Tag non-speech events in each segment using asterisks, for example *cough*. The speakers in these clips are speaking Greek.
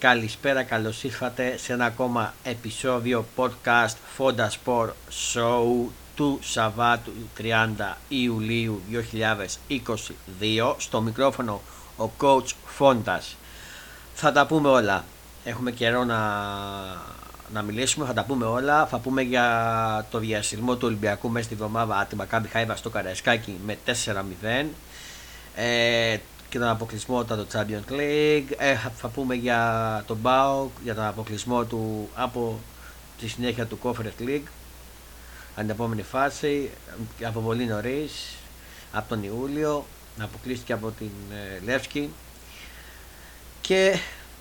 καλησπέρα, καλώς ήρθατε σε ένα ακόμα επεισόδιο podcast Fonda Sport Show του Σαββάτου 30 Ιουλίου 2022 στο μικρόφωνο ο coach Fondas θα τα πούμε όλα. Έχουμε καιρό να, να μιλήσουμε, θα τα πούμε όλα. Θα πούμε για το διασυρμό του Ολυμπιακού μέσα στη βδομάδα. Τη Μακάμπι Χάιβα στο Καραϊσκάκι με 4-0 ε, και τον αποκλεισμό του το Champions League. Ε, θα πούμε για τον Μπάουκ, για τον αποκλεισμό του από τη συνέχεια του Conference League. Αν την επόμενη φάση, από πολύ νωρίς, από τον Ιούλιο, αποκλείστηκε από την ε, Λεύσκη. Και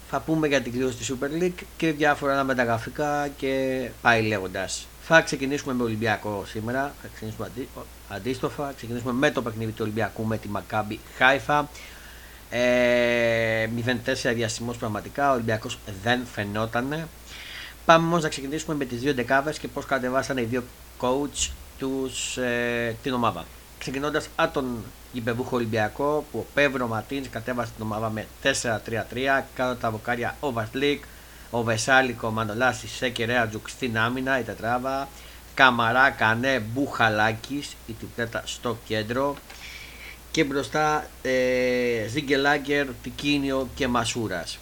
θα πούμε για την κλήρωση της Super League και διάφορα άλλα μεταγραφικά και πάει λέγοντας. Θα ξεκινήσουμε με Ολυμπιακό σήμερα. Θα ξεκινήσουμε αντίστροφα. Θα ξεκινήσουμε με το παιχνίδι του Ολυμπιακού με τη Μακάμπι Χάιφα. Ε, 0-4 διαστημός πραγματικά. Ο Ολυμπιακός δεν φαινόταν. Πάμε όμως να ξεκινήσουμε με τις δύο δεκάβε και πώς κατεβάσανε οι δύο coach τους, ε, την ομάδα. Ξεκινώντας από τον γηπεδούχο Ολυμπιακό που ο Πεύρο Ματίνς κατέβασε την ομάδα με 4-3-3 κάτω τα βοκάρια ο Βασλίκ, ο Βεσάλικο, ο Μανολάση, Σέκε Ρέατζουκ στην άμυνα, η τετράβα, Καμαρά, Κανέ, Μπουχαλάκης, η τυπλέτα στο κέντρο και μπροστά ε, Ζίγκελάγκερ, Τικίνιο και Μασούρας.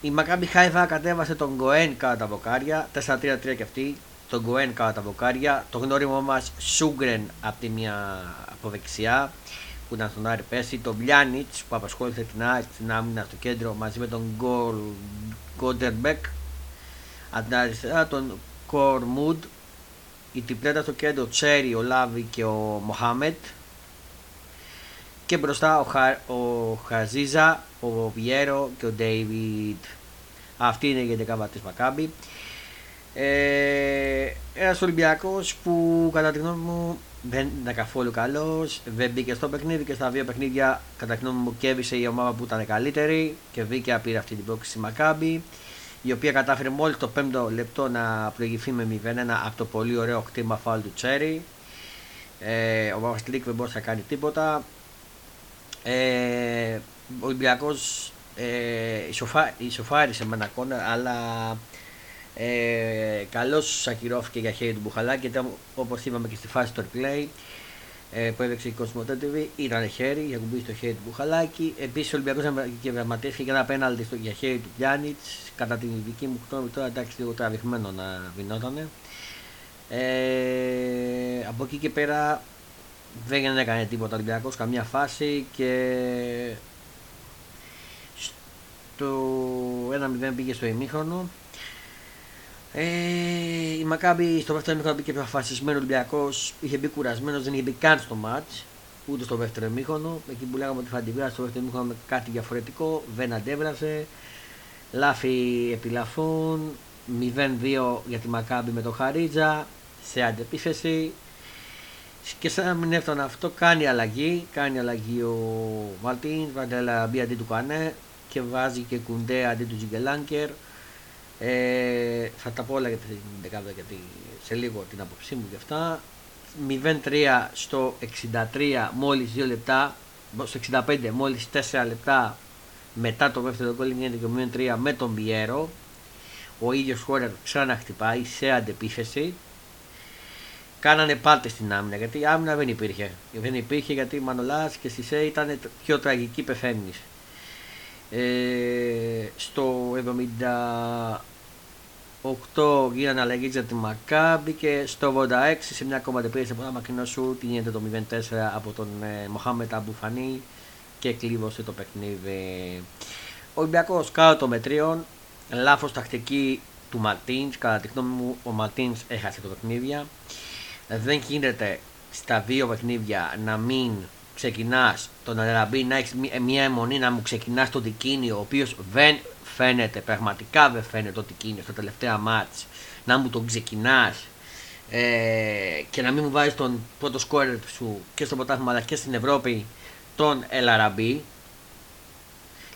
Η Μακάμπι Χάιβα κατέβασε τον Γκοέν κατά τα βοκάρια, 4-3-3 και αυτή, τον Γκοέν κατά τα βοκάρια, το γνώριμό μας Σούγκρεν από τη μία από δεξιά που ήταν στον Άρη Πέση, τον Μπλιάνιτς που απασχόλησε την, την άμυνα στο κέντρο μαζί με τον Γκολ Γκόντερμπεκ. Από την αριστερά τον Κορμούντ, η τριπλέτα στο κέντρο Τσέρι, ο Λάβη και ο Μοχάμετ. Και μπροστά ο, Χα, ο Χαζίζα, ο Βιέρο και ο Ντέιβιτ. Αυτή είναι η γενικά τη Μακάμπη. Ε, ένας Ολυμπιακός που κατά τη γνώμη μου δεν ήταν καθόλου καλός. Δεν μπήκε στο παιχνίδι και στα δύο παιχνίδια κατά τη γνώμη μου κέβησε η ομάδα που ήταν καλύτερη και βγήκε πήρε αυτή την πρόκληση Μακάμπη η οποία κατάφερε μόλις το 5ο λεπτό να προηγηθεί με 0-1 από το πολύ ωραίο κτήμα φάουλ του Τσέρι. Ε, ο Βαβαστλίκ δεν μπορούσε να κάνει τίποτα. Ε, ο Ολυμπιακός ε, ισοφάρισε με ένα κόνα, αλλά ε, Καλώς ακυρώθηκε για χέρι του Μπουχαλάκη, γιατί όπως είπαμε και στη φάση του replay ε, που έδειξε η Κοσμοτέ TV, ήταν χέρι για κουμπί στο χέρι του Μπουχαλάκη. Επίσης ο Ολυμπιακός διαβηματεύτηκε για ένα πέναλτι για χέρι του Πιάνιτ. Κατά την δική μου γνώμη τώρα εντάξει λίγο τραβηγμένο να βινότανε. Ε, από εκεί και πέρα δεν έκανε τίποτα ο Ολυμπιακός, καμία φάση και στο 1-0 πήγε στο ημίχρονο ε, η Μακάμπη στο δεύτερο ημίχρονο μπήκε πιο αποφασισμένο Ολυμπιακός. Είχε μπει κουρασμένος, δεν είχε μπει καν στο ματ. Ούτε στο δεύτερο ημίχρονο. Εκεί που λέγαμε ότι θα την στο δεύτερο ημίχρονο με κάτι διαφορετικό. Δεν αντέβρασε. Λάφι επιλαφών. 0-2 για τη Μακάμπη με το Χαρίτζα. Σε αντεπίθεση. Και σαν να μην έφτανε αυτό, κάνει αλλαγή. Κάνει αλλαγή ο Μαλτίν. Βάζει μπει αντί του Κανέ. Και βάζει και κουντέ αντί του Τζιγκελάνκερ. Ε, θα τα πω όλα για την δεκάδα γιατί σε λίγο την άποψή μου γι' αυτά. 0-3 στο 63 μόλις 2 λεπτά, στο 65 μόλις 4 λεπτά μετά το δεύτερο γκολ γίνεται και 0-3 με τον Πιέρο. Ο ίδιος Χόρερ ξαναχτυπάει σε αντεπίθεση. Κάνανε πάτε στην άμυνα γιατί η άμυνα δεν υπήρχε. Δεν υπήρχε γιατί η Μανολάς και Σισε ήταν πιο τραγική πεθαίνεις. Ε, στο 8 γίνανε αλλαγή για τη Μακάμπη και στο 86 σε μια ακόμα τεπίρεση από ένα μακρινό σου την γίνεται το 0-4 από τον ε, Μοχάμετ Αμπουφανή και κλείβωσε το παιχνίδι. Ο Ολυμπιακός κάτω των μετρίων, λάθος τακτική του Μαρτίνς. Κατά τη γνώμη μου, ο Μαρτίνς έχασε το παιχνίδι. Δεν γίνεται στα δύο παιχνίδια να μην ξεκινάς τον Αραμπί, να έχεις μια αιμονή να μου ξεκινάς το Δικίνιο, ο οποίος δεν φαίνεται, πραγματικά δεν φαίνεται ότι είναι στα τελευταία μάτς να μου τον ξεκινάς ε, και να μην μου βάζεις τον πρώτο σκόρερ σου και στο ποτάθλημα αλλά και στην Ευρώπη τον Ελαραμπή.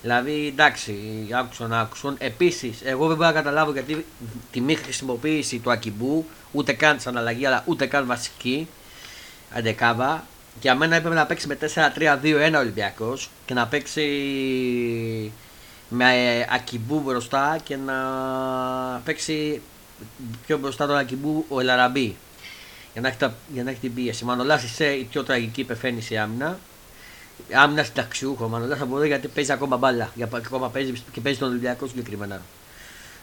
Δηλαδή εντάξει, άκουσαν, άκουσαν. Επίσης, εγώ δεν μπορώ να καταλάβω γιατί τη μη χρησιμοποίηση του Ακιμπού ούτε καν σαν αλλαγή αλλά ούτε καν βασική αντεκάβα. Για μένα έπρεπε να παίξει με 4-3-2-1 Ολυμπιακός και να παίξει με Ακιμπού μπροστά και να παίξει πιο μπροστά τον Ακιμπού ο Ελαραμπή για να έχει, τα, για να έχει την πίεση. Μανολάς είσαι η πιο τραγική πεθαίνεις σε άμυνα. Άμυνας συνταξιούχο. Μανολά θα μπορεί γιατί παίζει ακόμα μπάλα. Για, ακόμα παίζει και παίζει τον Ολυμπιακό συγκεκριμένα.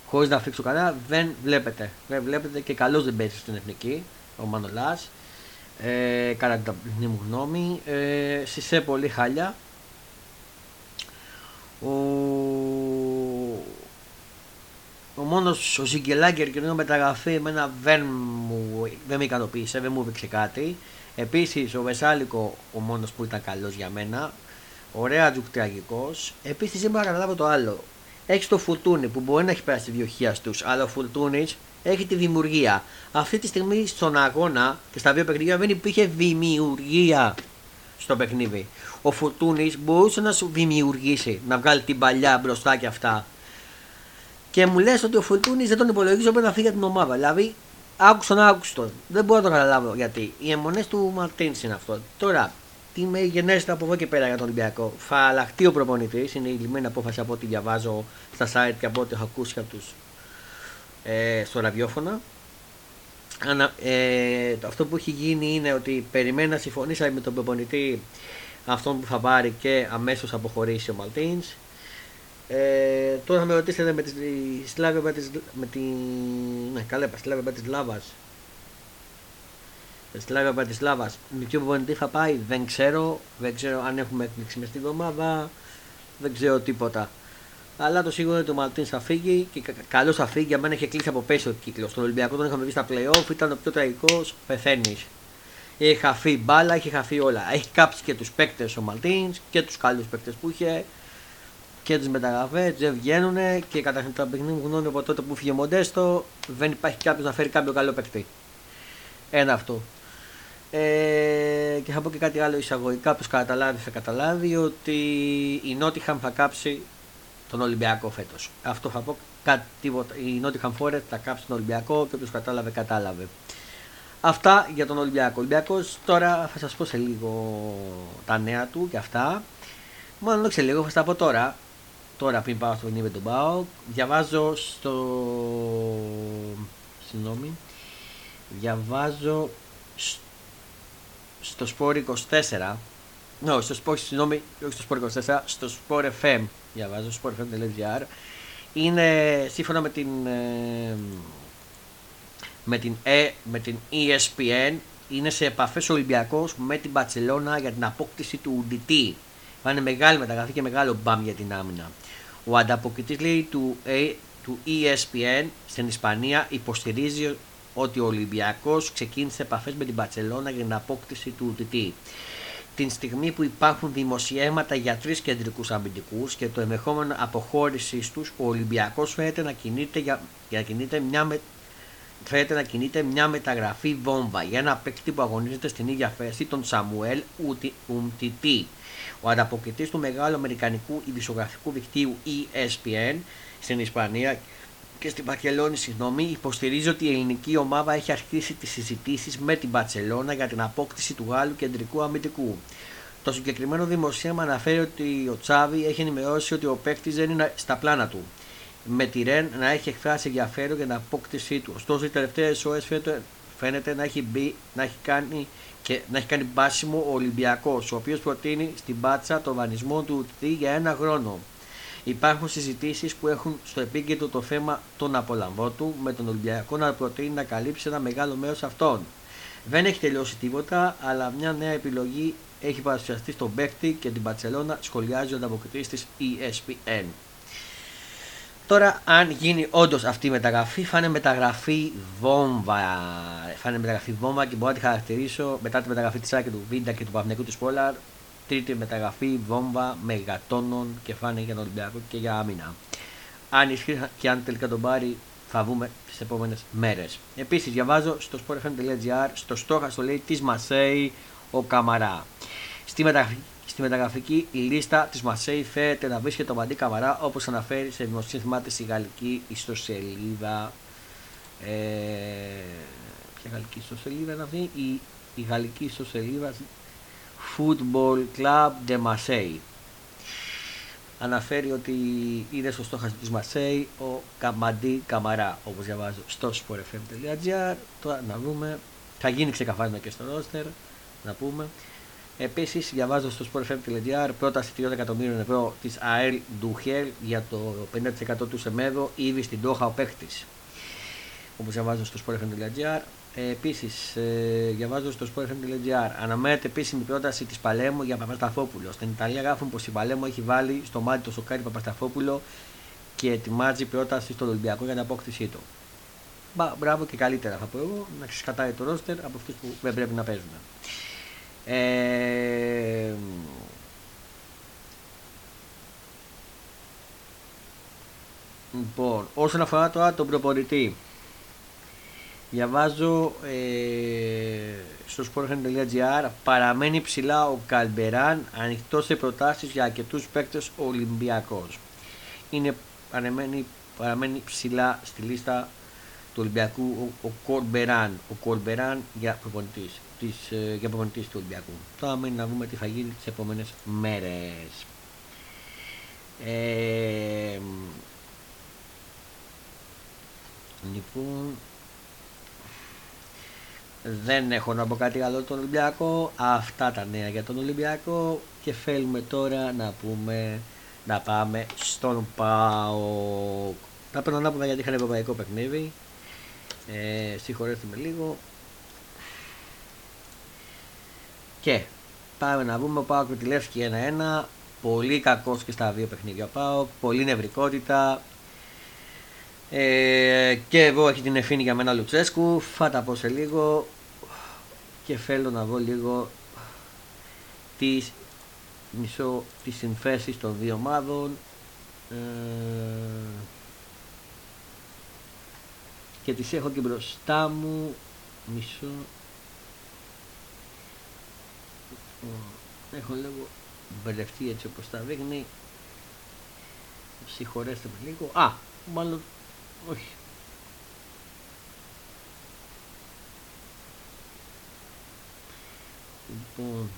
Χωρίς να αφήξω κανένα, δεν βλέπετε. Δεν βλέπετε και καλώ δεν παίζει στην εθνική ο Μανολάς. Ε, κατά την ταπεινή μου γνώμη. Ε, Σισε πολύ χάλια. Ο, ο μόνος ο Ζιγκελάγκερ και ενώ μεταγραφή εμένα δεν, μου, δεν με ικανοποίησε, δεν μου έδειξε κάτι. Επίσης ο Βεσάλικο ο μόνος που ήταν καλός για μένα. Ωραία τζουκ τραγικό. Επίσης δεν μπορώ να καταλάβω το άλλο. Έχεις το Φουρτούνι που μπορεί να έχει περάσει τη διοχεία του, αλλά ο Φουρτούνι έχει τη δημιουργία. Αυτή τη στιγμή στον αγώνα και στα δύο παιχνίδια δεν υπήρχε δημιουργία στο παιχνίδι. Ο Φουρτούνη μπορούσε να σου δημιουργήσει, να βγάλει την παλιά μπροστά και αυτά. Και μου λες ότι ο Φουρτούνη δεν τον υπολογίζω πρέπει να φύγει από την ομάδα. Δηλαδή, άκουσαν άκουστον. Δεν μπορώ να το καταλάβω γιατί. Οι αιμονές του Μαρτίνς είναι αυτό. Τώρα, τι με γενέστε από εδώ και πέρα για τον Ολυμπιακό. Θα αλλάχτεί ο προπονητής. Είναι η λιμένη απόφαση από ό,τι διαβάζω στα site και από ό,τι έχω ακούσει από τους ε, στο ραδιόφωνο. Ανα, ε, αυτό που έχει γίνει είναι ότι περιμένει να συμφωνήσει με τον προπονητή αυτόν που θα πάρει και αμέσως αποχωρήσει ο Μαλτίνς. Ε, τώρα θα με ρωτήσετε με τη Σλάβια με, τη, με τη... Ναι, καλά είπα, Σλάβια με τη Λάβας. Σλάβια με τη Λάβας. Με ποιο προπονητή θα πάει, δεν ξέρω. Δεν ξέρω αν έχουμε εκπλήξει μες στην εβδομάδα. Δεν ξέρω τίποτα. Αλλά το σίγουρο είναι ότι ο Μαλτίν θα φύγει και καλώς θα φύγει. Για μένα είχε κλείσει από πέσει ο κύκλος. Στον Ολυμπιακό τον είχαμε δει στα playoff, ήταν ο πιο τραγικός. Πεθαίνεις. Είχε χαθεί μπάλα, είχε χαθεί όλα. Έχει κάψει και τους παίκτες ο Μαλτίν και τους καλούς παίκτες που είχε και τι μεταγραφές. Δεν βγαίνουν και κατά την παιχνίδι μου γνώμη από τότε που φύγε ο Μοντέστο δεν υπάρχει κάποιος να φέρει κάποιο καλό παίκτη. Ένα αυτό. Ε, και θα πω και κάτι άλλο εισαγωγικά. Κάποιο καταλάβει θα καταλάβει ότι η Νότιχαμ θα κάψει τον Ολυμπιακό φέτος. Αυτό θα πω. Κάτι, τίποτα. Η Nottingham Forest θα κάψει τον Ολυμπιακό και όποιος κατάλαβε, κατάλαβε. Αυτά για τον Ολυμπιακό. Ο Ολυμπιακός τώρα θα σας πω σε λίγο τα νέα του και αυτά. Μάλλον όχι σε λίγο, θα στα πω τώρα. Τώρα πριν πάω στο παιχνίδι με τον Πάο. Διαβάζω στο. Συγγνώμη. Διαβάζω στο Sport 24. No, στο Sport, συγγνώμη, όχι στο Sport 24, στο Sport FM διαβάζω, sportfm.gr είναι σύμφωνα με την ε, με την, ε, με την ESPN είναι σε επαφές ο Ολυμπιακός με την Μπαρσελόνα για την απόκτηση του DT. Θα είναι μεγάλη μεταγραφή και μεγάλο μπαμ για την άμυνα. Ο ανταποκριτής λέει του, ε, του ESPN στην Ισπανία υποστηρίζει ότι ο Ολυμπιακός ξεκίνησε επαφές με την Μπαρσελόνα για την απόκτηση του DT την στιγμή που υπάρχουν δημοσιεύματα για τρεις κεντρικούς αμυντικούς και το ενδεχόμενο αποχώρησή τους, ο Ολυμπιακός φαίνεται να κινείται, για, για να κινείται μια με, φαίνεται να κινείται μια μεταγραφή βόμβα για ένα παίκτη που αγωνίζεται στην ίδια θέση, τον Σαμουέλ Ουμτιτή. Ο ανταποκριτής του μεγάλου αμερικανικού ειδησογραφικού δικτύου ESPN στην Ισπανία και στην Πακελόνη, συγγνώμη, υποστηρίζει ότι η ελληνική ομάδα έχει αρχίσει τις συζητήσεις με την Μπαρσελόνα για την απόκτηση του Γάλλου κεντρικού αμυντικού. Το συγκεκριμένο δημοσίευμα αναφέρει ότι ο Τσάβη έχει ενημερώσει ότι ο παίκτης δεν είναι στα πλάνα του. Με τη Ρεν να έχει εκφράσει ενδιαφέρον για την απόκτησή του. Ωστόσο, οι τελευταίες ώρες φαίνεται να έχει, μπει, να έχει κάνει και να έχει κάνει μπάσιμο ο Ολυμπιακός, ο οποίος προτείνει στην μπάτσα τον βανισμό του για ένα χρόνο. Υπάρχουν συζητήσεις που έχουν στο επίκεντρο το θέμα των απολαμβών του, με τον Ολυμπιακό να προτείνει να καλύψει ένα μεγάλο μέρος αυτών. Δεν έχει τελειώσει τίποτα, αλλά μια νέα επιλογή έχει παρουσιαστεί στον παίκτη και την Παρσελώνα σχολιάζει ο ανταποκριτής της ESPN. Τώρα, αν γίνει όντως αυτή η μεταγραφή, θα είναι μεταγραφή βόμβα. Θα είναι μεταγραφή βόμβα και μπορώ να τη χαρακτηρίσω μετά τη μεταγραφή της Άκη του Βίντα και του Παυνεκού του Σπόλαρ τρίτη μεταγραφή βόμβα μεγατόνων και φάνε για τον Ολυμπιακό και για άμυνα. Αν ισχύει και αν τελικά τον πάρει, θα βγούμε τις επόμενες μέρες. Επίσης, διαβάζω στο sportfm.gr στο στόχαστο λέει της Μασέη ο Καμαρά. Στη μεταγραφική, στη μεταγραφική η λίστα της Μασέη φέρεται να βρίσκεται ο Μαντί Καμαρά όπως αναφέρει σε δημοσίευμα τη η γαλλική ιστοσελίδα. Ε, ποια γαλλική ιστοσελίδα είναι αυτή, η, η γαλλική ιστοσελίδα Football Club de Marseille. αναφέρει ότι είναι στο στόχαστρο της Μασέη ο Καμαντή Καμαρά, όπως διαβάζω στο sportfm.gr. Τώρα να δούμε, θα γίνει ξεκαθάρισμα και στο ρόστερ, να πούμε. Επίσης, διαβάζω στο sportfm.gr πρόταση 3 εκατομμύριων ευρώ της ΑΕΛ Ντουχέλ για το 50% του Σεμέδο ήδη στην Τόχα ο παίχτη. Όπως διαβάζω στο sportfm.gr. Ε, επίσης, ε, διαβάζω στο sportfm.gr. Αναμένεται επίσημη πρόταση της Παλέμου για Παπασταφόπουλο. Στην Ιταλία γράφουν πως η Παλέμου έχει βάλει στο μάτι το σοκάρι Παπασταφόπουλο και ετοιμάζει πρόταση στον Ολυμπιακό για την απόκτησή του. Μπα, μπράβο και καλύτερα θα πω εγώ να ξεσκατάει το ρόστερ από αυτούς που δεν πρέπει να παίζουν. Ε, λοιπόν, όσον αφορά τώρα τον προπονητή, διαβάζω ε, στο sportfm.gr παραμένει ψηλά ο Καλμπεράν ανοιχτός σε προτάσεις για αρκετούς παίκτες Ολυμπιακός. Είναι παραμένει, παραμένει ψηλά στη λίστα του Ολυμπιακού ο, ο Κορμπεράν, ο Κορμπεράν για προπονητής της, ε, για προπονητής του Ολυμπιακού. Τώρα μένει να δούμε τι θα γίνει τις επόμενες μέρες. Ε, λοιπόν, δεν έχω να πω κάτι άλλο τον Ολυμπιακό. Αυτά τα νέα για τον Ολυμπιακό και θέλουμε τώρα να πούμε να πάμε στον ΠΑΟ. Να πρέπει να πούμε γιατί είχαν ευρωπαϊκό παιχνίδι. Ε, συγχωρέστε με λίγο. Και πάμε να βούμε ο Πάοκ με τη Λεύσκη 1-1. Πολύ κακός και στα δύο παιχνίδια πάω. Πολύ νευρικότητα. Ε, και εγώ έχει την ευθύνη για μένα Λουτσέσκου. Θα τα πω σε λίγο. Και θέλω να δω λίγο τις, μισό, τις συνθέσεις των δύο ομάδων. Ε, και τις έχω και μπροστά μου. Μισό. Έχω λίγο μπερδευτεί έτσι όπως τα δείχνει. Συγχωρέστε με λίγο. Α, μάλλον όχι. Λοιπόν.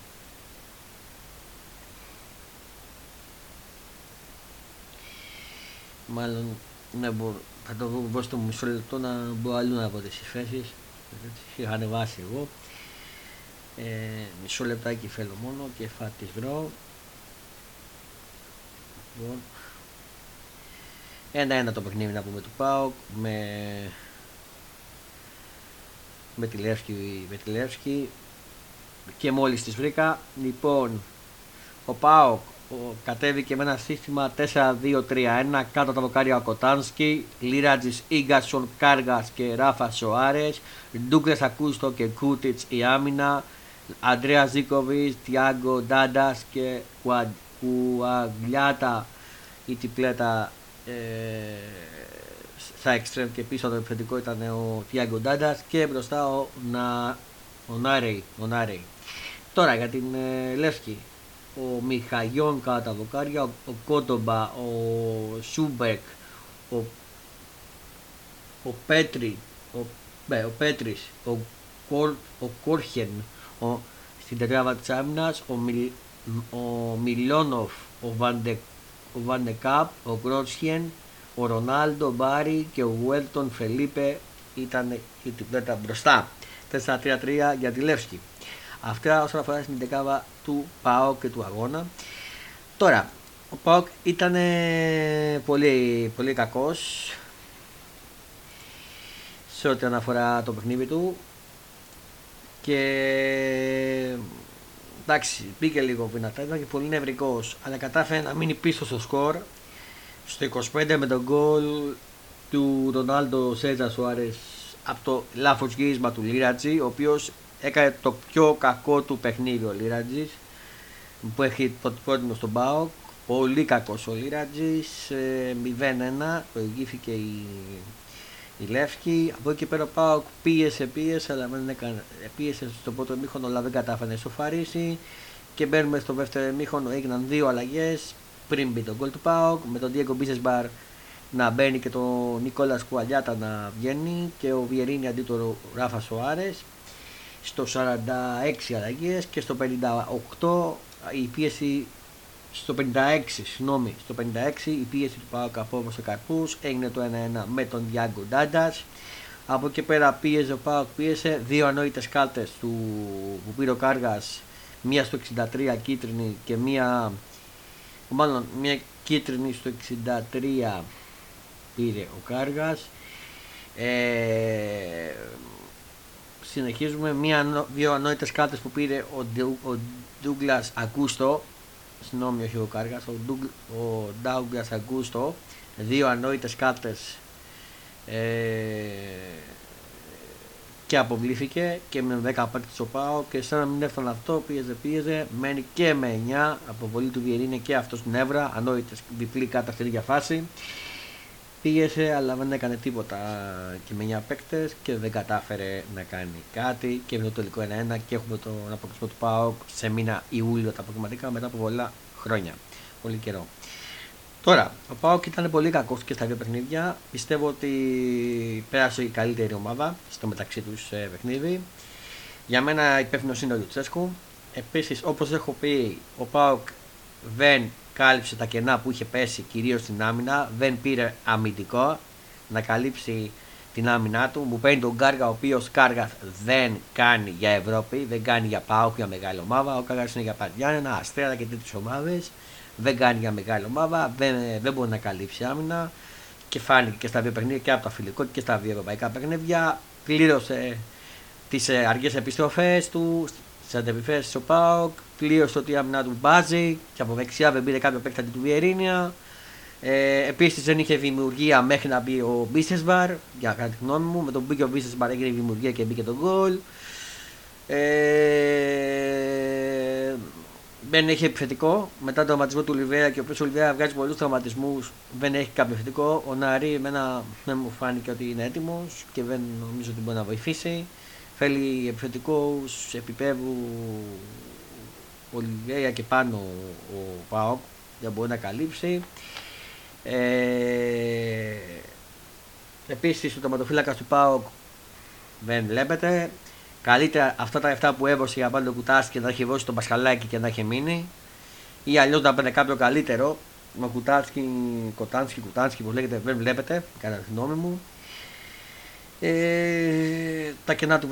Μάλλον ναι, μπορώ, θα το δω στο μισό λεπτό να μπορώ αλλού να πω τις υφέσεις. Είχα ανεβάσει εγώ ε, μισό λεπτάκι θέλω μόνο και θα τις βρω. Λοιπόν. Ένα-ένα το παιχνίδι να πούμε του ΠΑΟΚ με με τη Λεύσκη, με τη Λεύσκη. Και μόλις τις βρήκα λοιπόν ο ΠΑΟΚ κατέβηκε με ένα σύστημα 4-2-3-1 κάτω τα βοκάρια ο Κοτάνσκι, Λίρατζης, Ίγκασον, Κάργας και Ράφα Σοάρες, Ντούκλες Ακούστο και Κούτιτς η άμυνα, Αντρέα Ζίκοβιτ, Τιάγκο Ντάντας και Κουαγλιάτα η τυπλέτα ε, στα εξτρέμ και πίσω το επιθετικό ήταν ο Τιάγκο Ντάντας και μπροστά ο, Να, ο Νάρεϊ. Ο Νάρεϊ. Τώρα για την ε, Λεύσκη. Ο Μιχαγιόν κατά τα δοκάρια, ο, ο Κότομπα, ο Σούμπεκ, ο, ο Πέτρι, ο, ναι, ο Πέτρης, ο, ο Κόρχεν, ο, στην τετράδα της άμυνας ο, Μιλ, ο Μιλόνοφ, ο, Βαντε, ο Βαντεκάπ, ο Γκρότσχιεν, ο Ρονάλντο, Μπάρι και ο Γουέλτον Φελίπε ήταν η τυπλέτα μπροστά. 4-3-3 για τη Λεύσκη. Αυτά όσον αφορά στην δεκάβα του ΠΑΟΚ και του αγώνα. Τώρα, ο ΠΑΟΚ ήταν πολύ, πολύ κακός σε ό,τι αναφορά το παιχνίδι του και εντάξει, μπήκε λίγο δυνατά, ήταν και πολύ νευρικός, αλλά κατάφερε να μείνει πίσω στο σκορ στο 25 με τον γκολ του Ρονάλντο Σέζα Σουάρες από το λάθος γύρισμα του Λίρατζη, ο οποίος έκανε το πιο κακό του παιχνίδι ο Λίρατζης που έχει το πρώτο στον Μπάοκ. Πολύ κακός ο Λίρατζης, 0-1, προηγήθηκε η η Λεύκη. Από εκεί πέρα πάω πίεσε, πίεσε, αλλά δεν έκανε. Πίεσε στο πρώτο εμίχωνο, αλλά δεν κατάφερε να ισοφαρίσει. Και μπαίνουμε στο δεύτερο εμίχωνο, έγιναν δύο αλλαγές πριν μπει τον γκολ του Πάοκ. Με τον Diego Μπίσεσμπαρ να μπαίνει και τον Νικόλας Κουαλιάτα να βγαίνει και ο Βιερίνη αντί του Ράφα Σοάρες. Στο 46 αλλαγές και στο 58 η πίεση Στο 56, συγγνώμη, στο 56 η πίεση του Πάοκ απόβωσε καρπούς, έγινε το 1-1 με τον Διάγκο Ντάντας. Από εκεί πέρα πίεζε ο Πάοκ, πίεσε δύο ανόητες κάλτες του, που πήρε ο Κάργας, μία στο 63 κίτρινη και μία, μάλλον μία κίτρινη στο 63 πήρε ο Κάργας. Ε, συνεχίζουμε μία, δύο ανόητες κάλτες που πήρε ο, ο Ντούγκλας Ακούστο συγγνώμη όχι ο Κάργας ο, ο Ντάουγκλας Ακούστο δύο ανόητες κάρτες ε, και αποβλήθηκε και με 10 παίκτες ο Πάο και σαν να μην έφτανε αυτό πίεζε πίεζε μένει και με 9 αποβολή του Βιερίνε και αυτός στην Εύρα ανόητες διπλή κάρτα στην ίδια φάση Πήγε αλλά δεν έκανε τίποτα και με 9 παίκτες και δεν κατάφερε να κάνει κάτι και με το τελικό 1-1 και έχουμε τον αποκλεισμό του ΠΑΟΚ σε μήνα Ιούλιο τα αποκριματικά μετά από πολλά χρόνια. Πολύ καιρό. Τώρα, ο ΠΑΟΚ ήταν πολύ κακός και στα δύο παιχνίδια. Πιστεύω ότι πέρασε η καλύτερη ομάδα στο μεταξύ τους ε, παιχνίδι. Για μένα υπεύθυνος είναι ο Λουτσέσκου. Επίσης, όπως έχω πει, ο ΠΑΟΚ δεν κάλυψε τα κενά που είχε πέσει κυρίως στην άμυνα, δεν πήρε αμυντικό να καλύψει την άμυνά του. Μου παίρνει τον Κάργα, ο οποίος Κάργα δεν κάνει για Ευρώπη, δεν κάνει για Πάο, για μεγάλη ομάδα. Ο Κάργας είναι για Παντιάννα, Αστέρα και τέτοιες ομάδες. Δεν κάνει για μεγάλη ομάδα, δεν, δεν μπορεί να καλύψει άμυνα. Και φάνηκε και στα δύο παιχνίδια και από τα φιλικό και στα δύο ευρωπαϊκά παιχνίδια. Πλήρωσε τις ε, αργές επιστροφές του στις αντεπιφέρειε του Πάοκ πλήρωσε ότι η άμυνα του μπάζει και από δεξιά δεν πήρε κάποιο παίκτη του Βιερίνια. Ε, Επίσης δεν είχε δημιουργία μέχρι να μπει ο Μπίσεσμπαρ, για κατά τη γνώμη μου. Με τον που μπήκε ο Μπίσεσμπαρ έγινε δημιουργία και μπήκε το γκολ. Ε, δεν έχει επιθετικό. Μετά τον τραυματισμό του Λιβέα και ο οποίος ο Λιβέα βγάζει πολλούς τραυματισμούς, δεν έχει κάποιο επιθετικό. Ο Ναρή, εμένα δεν μου φάνηκε ότι είναι έτοιμος και δεν νομίζω ότι μπορεί να βοηθήσει. Θέλει επιθετικούς επίπεδου Ολιβέρια και πάνω ο Πάοκ για μπορεί να καλύψει. Ε, επίσης ο τοματοφύλακα του ΠΑΟΚ δεν βλέπετε. Καλύτερα αυτά τα λεφτά που έβωσε για πάνω το κουτάσι και να έχει δώσει τον Πασχαλάκη και να έχει μείνει. Ή αλλιώς να παίρνει κάποιο καλύτερο. Με κουτάσκι, κοτάνσκι, κουτάνσκι, όπως λέγεται, δεν βλέπετε, κατά τη γνώμη μου. Ε, τα κενά του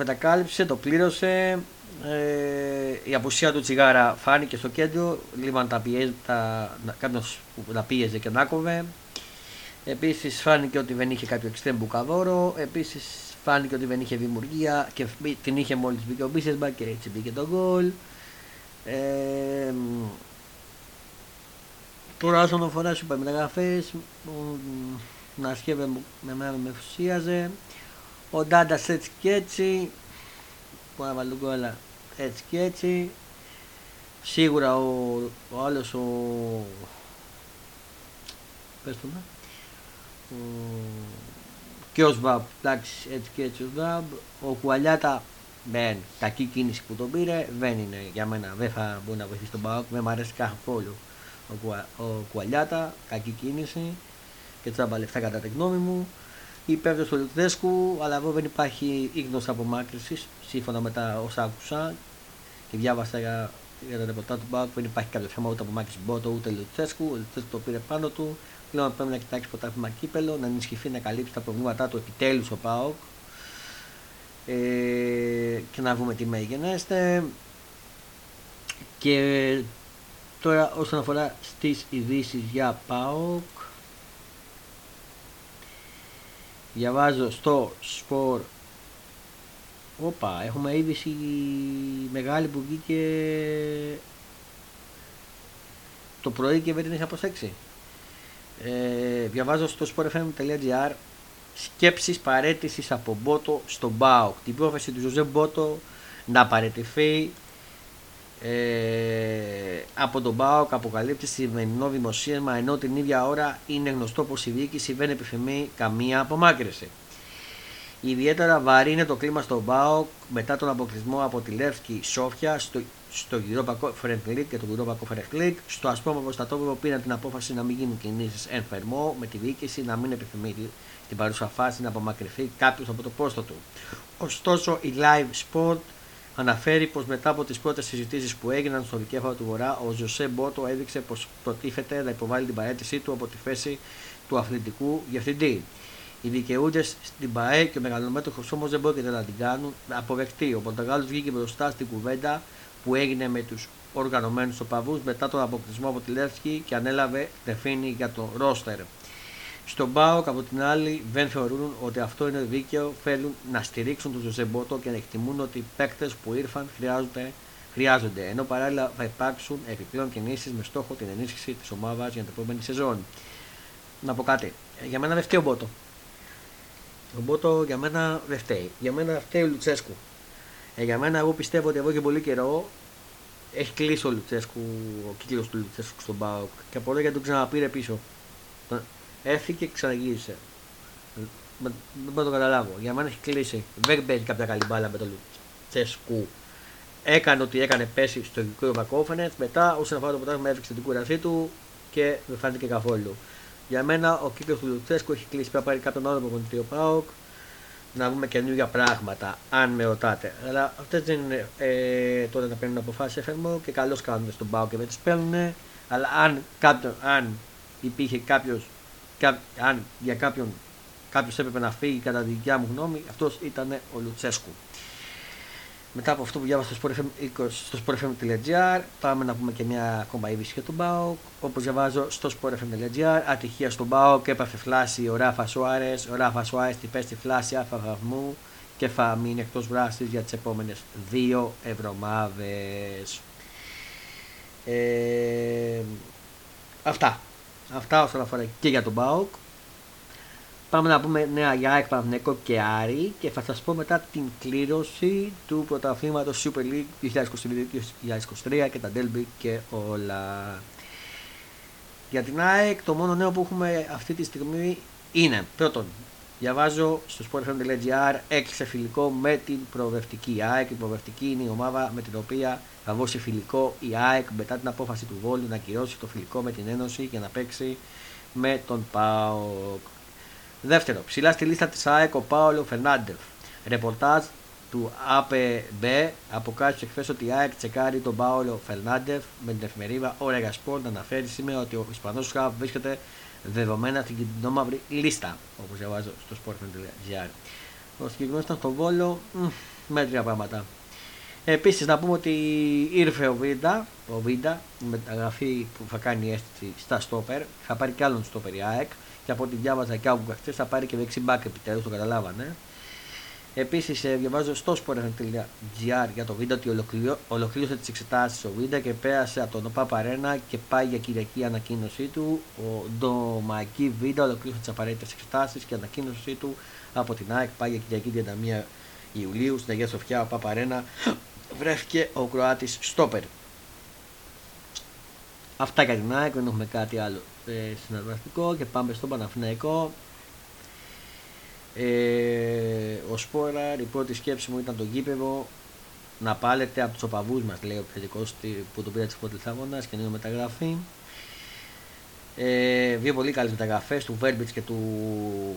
δεν το πλήρωσε. Ε, η απουσία του τσιγάρα φάνηκε στο κέντρο, λίγο τα πιέζει, τα, κάποιος που τα πίεζε και να κόβε. Επίσης φάνηκε ότι δεν είχε κάποιο εξτρέμ μπουκαδόρο, επίσης φάνηκε ότι δεν είχε δημιουργία και την είχε μόλις μπήκε ο Μπίσεσμπα και έτσι μπήκε το γκολ. Ε, τώρα όσον αφορά στους υπερμεταγραφές, να σκέφτε με μένα με φουσίαζε. Ο Ντάντα έτσι και έτσι, που έβαλε τον γκολ έτσι και έτσι. Σίγουρα ο, ο άλλος ο... Πες το Ο... Και ο Σβάμπ, εντάξει έτσι και έτσι ο Σβάμπ. Ο Κουαλιάτα δεν, κακή κίνηση που τον πήρε, δεν είναι για μένα, δεν θα μπορεί να βοηθήσει τον Πάοκ, δεν μου αρέσει καθόλου ο, Κουα, ο Κουαλιάτα, κακή κίνηση και τσάμπα λεφτά κατά τη γνώμη μου υπέρ του Λουτσέσκου, αλλά εδώ δεν υπάρχει ίγνος απομάκρυνση σύμφωνα με τα όσα άκουσα και διάβασα για, για τα ρεπορτάζ του Μπάουκ. Δεν υπάρχει κάποιο θέμα ούτε απομάκρυνση Μπότο ούτε Λουτσέσκου. Ο Λουτσέσκου το πήρε πάνω του. Πλέον πρέπει να κοιτάξει πρωτάθλημα κύπελο, να ενισχυθεί, να καλύψει τα προβλήματά του επιτέλους ο Πάοκ ε, και να δούμε τι μέγενέστε. Και τώρα όσον αφορά στις ειδήσεις για ΠΑΟΚ Διαβάζω στο Sport Όπα, έχουμε είδηση μεγάλη που βγήκε το πρωί και δεν την είχα προσέξει. Ε, διαβάζω στο sportfm.gr σκέψεις παρέτησης από Μπότο στον ΜΠΑΟΚ. Την πρόφαση του Ζωζέ Μπότο να παρετηθεί ε, από τον ΠΑΟΚ αποκαλύπτει σημερινό δημοσίευμα ενώ την ίδια ώρα είναι γνωστό πως η διοίκηση δεν επιθυμεί καμία απομάκρυση. Ιδιαίτερα βαρύ είναι το κλίμα στον ΠΑΟΚ μετά τον αποκλεισμό από τη Λεύσκη Σόφια στο, στο Europa Conference League και το Europa Conference League. Στο Ασπρόμο Προστατόβεβο πήραν την απόφαση να μην γίνουν κινήσεις εν φερμό με τη διοίκηση να μην επιθυμεί την παρούσα φάση να απομακρυνθεί κάποιος από το πόστο του. Ωστόσο η Live Sport αναφέρει πως μετά από τις πρώτες συζητήσεις που έγιναν στο δικέφαλο του Βορρά, ο Ζωσέ Μπότο έδειξε πως προτίθεται να υποβάλει την παρέτησή του από τη θέση του αθλητικού διευθυντή. Οι δικαιούτε στην ΠαΕ και ο μεγαλομέτωχο όμω δεν πρόκειται να την κάνουν αποδεκτή. Ο Πορτογάλος βγήκε μπροστά στην κουβέντα που έγινε με τους οργανωμένους οπαδούς μετά τον αποκτησμό από τη Λεύσκη και ανέλαβε ευθύνη για το ρόστερ. Στον ΠΑΟΚ από την άλλη δεν θεωρούν ότι αυτό είναι δίκαιο, θέλουν να στηρίξουν τον Ζωζεμπότο και να εκτιμούν ότι οι παίκτες που ήρθαν χρειάζονται, χρειάζονται, ενώ παράλληλα θα υπάρξουν επιπλέον κινήσεις με στόχο την ενίσχυση της ομάδας για την επόμενη σεζόν. Να πω κάτι. Για μένα δεν φταίει ο Μπότο. Ο Μπότο για μένα δεν φταίει. Για μένα φταίει ο Λουτσέσκου. Ε, για μένα, εγώ πιστεύω ότι εδώ και πολύ καιρό έχει κλείσει ο Λουτσέσκου, ο κύκλος του Λουτσέσκου στον Πάοκ. Και από εδώ γιατί τον ξαναπήρε πίσω. Έφυγε και ξαναγύρισε. Δεν μπορώ να το καταλάβω. Για μένα έχει κλείσει. Δεν παίζει κάποια καλή μπάλα με τον Λουτσέσκου. Έκανε ό,τι έκανε πέσει στο ειδικό Βακόφενετ. Μετά, όσον αφορά το ποτάσμα, έφυξε την κούρασή του και δεν φάνηκε καθόλου. Για μένα ο κύκλο του Λουτσέσκου έχει κλείσει. Πρέπει να πάρει κάποιον άλλο προπονητή ο Πάοκ να δούμε καινούργια πράγματα, αν με ρωτάτε. Αλλά αυτές δεν είναι ε, τότε να παίρνουν αποφάσεις εφαρμό και καλώς κάνουν στον Πάο και δεν τι παίρνουν. Αλλά αν, κάποιον, αν υπήρχε κάποιος, αν για κάποιον κάποιος έπρεπε να φύγει κατά τη δικιά μου γνώμη, αυτός ήταν ο Λουτσέσκου. Μετά από αυτό που διάβασα στο sportfm.gr, στο sportfm.gr πάμε να πούμε και μια ακόμα είδηση για τον Μπάουκ. Όπως διαβάζω στο sportfm.gr, ατυχία στον Μπάουκ, έπαθε φλάση ο Ράφα Σουάρες. Ο Ράφα Σουάρες την πέστη φλάση αφαγαυμού και θα μείνει εκτός βράσης για τις επόμενες δύο εβδομάδες. Ε, αυτά. Αυτά όσον αφορά και για τον Μπάουκ. Πάμε να πούμε νέα για ΑΕΚ Παναθηναϊκό και Άρη και θα σας πω μετά την κλήρωση του πρωταθλήματος Super League 2022-2023 και τα Delby και όλα. Για την ΑΕΚ το μόνο νέο που έχουμε αυτή τη στιγμή είναι πρώτον Διαβάζω στο sportfm.gr έκλεισε φιλικό με την προοδευτική ΑΕΚ. Η προοδευτική είναι η ομάδα με την οποία θα δώσει φιλικό η ΑΕΚ μετά την απόφαση του Βόλου να κυρώσει το φιλικό με την Ένωση και να παίξει με τον ΠΑΟΚ. Δεύτερο, ψηλά στη λίστα της ΑΕΚ ο Πάολο Φερνάντεφ. Ρεπορτάζ του ΑΠΕΜ αποκάλυψε χθε ότι η ΑΕΚ τσεκάρει τον Πάολο Φερνάντεφ με την εφημερίδα Ωρεγα Σπορ να αναφέρει σήμερα ότι ο Ισπανός Χαβ βρίσκεται δεδομένα στην κοινωνόμαυρη λίστα, όπως διαβάζω στο sport.gr. Ο συγκεκριμένος ήταν στο Βόλο, μέτρια πράγματα. Επίσης να πούμε ότι ήρθε ο Βίντα, ο Βίντα, μεταγραφή που θα κάνει αίσθηση στα στόπερ, θα πάρει κι άλλον στόπερ η ΑΕΚ και από ό,τι διάβαζα και άκουγα χθες θα πάρει και δεξί μπακ επιτέλους, το καταλάβανε. Επίσης, ε, διαβάζω στο sport.gr για το βίντεο ότι ολοκλήρωσε τις εξετάσεις ο Βίντα και πέρασε από τον ΟΠΑ Παρένα και πάει για κυριακή ανακοίνωσή του. Ο Ντομακή Βίντα ολοκλήρωσε τις απαραίτητες εξετάσεις και ανακοίνωσή του από την ΑΕΚ πάει για Κυριακή 31 Ιουλίου στην Αγία Σοφιά. Ο Παπαρένα βρέθηκε ο Κροάτης Στόπερ. Αυτά για την ΑΕΚ, δεν έχουμε κάτι άλλο ε, συναρπαστικό και πάμε στο Παναθηναϊκό. Ε, ο Σπόρα, η πρώτη σκέψη μου ήταν το γήπεδο να πάλετε από τους οπαδούς μας, λέει ο επιθετικό που τον πήρε της πρώτης αγώνα και νέο μεταγραφή. Ε, δύο πολύ καλές μεταγραφές του Βέρμπιτ και του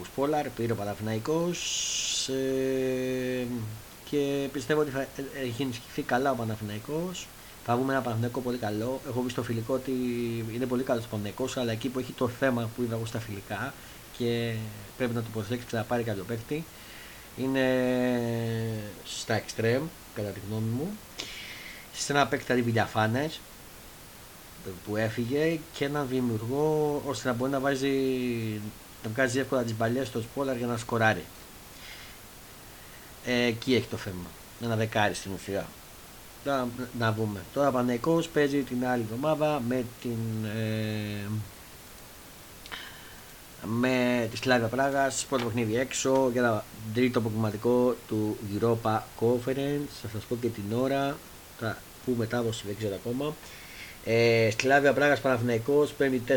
Σπόλαρ, πήρε ο Παναθηναϊκός ε, και πιστεύω ότι θα έχει ενισχυθεί καλά ο Παναθηναϊκός θα βγούμε ένα Παναθηναϊκό πολύ καλό. Έχω βρει στο φιλικό ότι είναι πολύ καλός ο Παναθηναϊκός, αλλά εκεί που έχει το θέμα που είδα εγώ στα φιλικά και πρέπει να το προσέξει και να πάρει κάποιο παίκτη είναι στα extreme, κατά τη γνώμη μου. Σε ένα παίκτη δηλαδή που έφυγε και έναν δημιουργό ώστε να μπορεί να βάζει να βγάζει εύκολα τις μπαλιές στο σπόλαρ για να σκοράρει. Ε, εκεί έχει το θέμα. Ένα δεκάρι στην ουσία να, να δούμε. Τώρα Πανεκός παίζει την άλλη εβδομάδα με την ε, με τη Σλάβια Πράγας, πρώτο παιχνίδι έξω για το τρίτο αποκομματικό του Europa Conference. Θα σας πω και την ώρα, θα, που μετάδοση δεν ξέρω ακόμα. Ε, Σλάβια Πράγας Παναθηναϊκός, 5η 4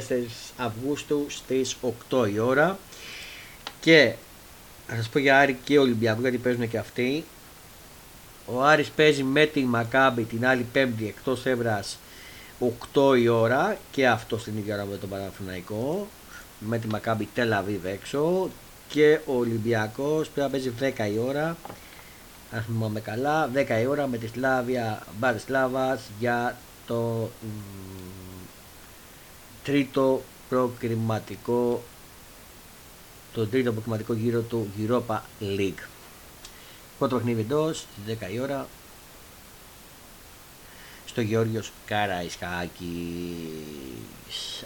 Αυγούστου στις 8 η ώρα. Και θα σας πω για Άρη και Ολυμπιακό γιατί παίζουν και αυτοί. Ο Άρης παίζει με την Μακάμπη την άλλη πέμπτη εκτός έδρας 8 η ώρα και αυτό στην ίδια ώρα με τον Παναθηναϊκό με τη Μακάμπη Τελαβίβ έξω και ο Ολυμπιακός πρέπει να παίζει 10 η ώρα αν θυμάμαι καλά, 10 η ώρα με τη Σλάβια Μπαρισλάβας για το τρίτο προκριματικό το τρίτο προκριματικό γύρο του Europa League. Πρώτο παιχνίδι εντός στις 10 η ώρα στο Γεώργιος Καραϊσκάκης.